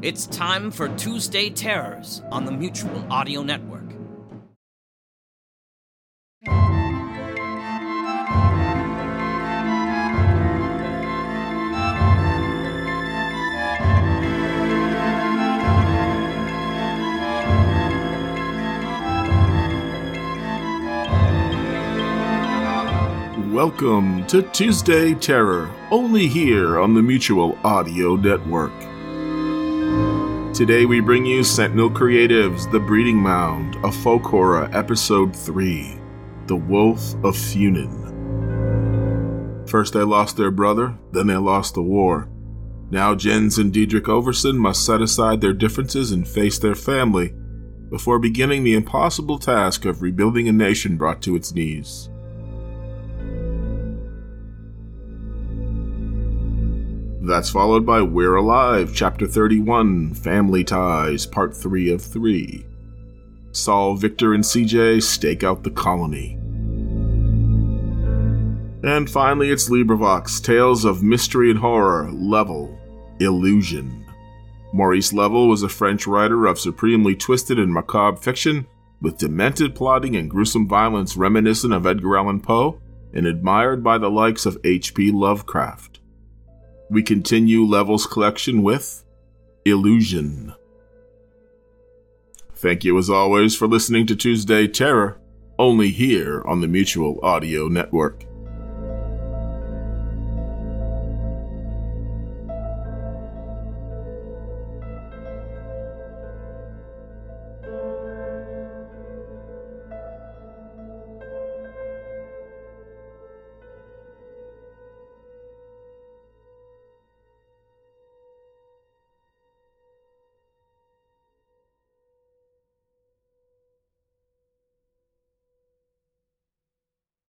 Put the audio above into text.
It's time for Tuesday Terrors on the Mutual Audio Network. Welcome to Tuesday Terror, only here on the Mutual Audio Network. Today we bring you Sentinel Creatives' The Breeding Mound, a folk horror episode 3 The Wolf of Funen. First they lost their brother, then they lost the war. Now Jens and Diedrich Overson must set aside their differences and face their family before beginning the impossible task of rebuilding a nation brought to its knees. That's followed by We're Alive, Chapter 31, Family Ties, Part 3 of 3. Saul, Victor, and CJ stake out the colony. And finally, it's LibriVox, Tales of Mystery and Horror, Level, Illusion. Maurice Level was a French writer of supremely twisted and macabre fiction, with demented plotting and gruesome violence reminiscent of Edgar Allan Poe, and admired by the likes of H.P. Lovecraft we continue Level's collection with Illusion. Thank you as always for listening to Tuesday Terror, only here on the Mutual Audio Network.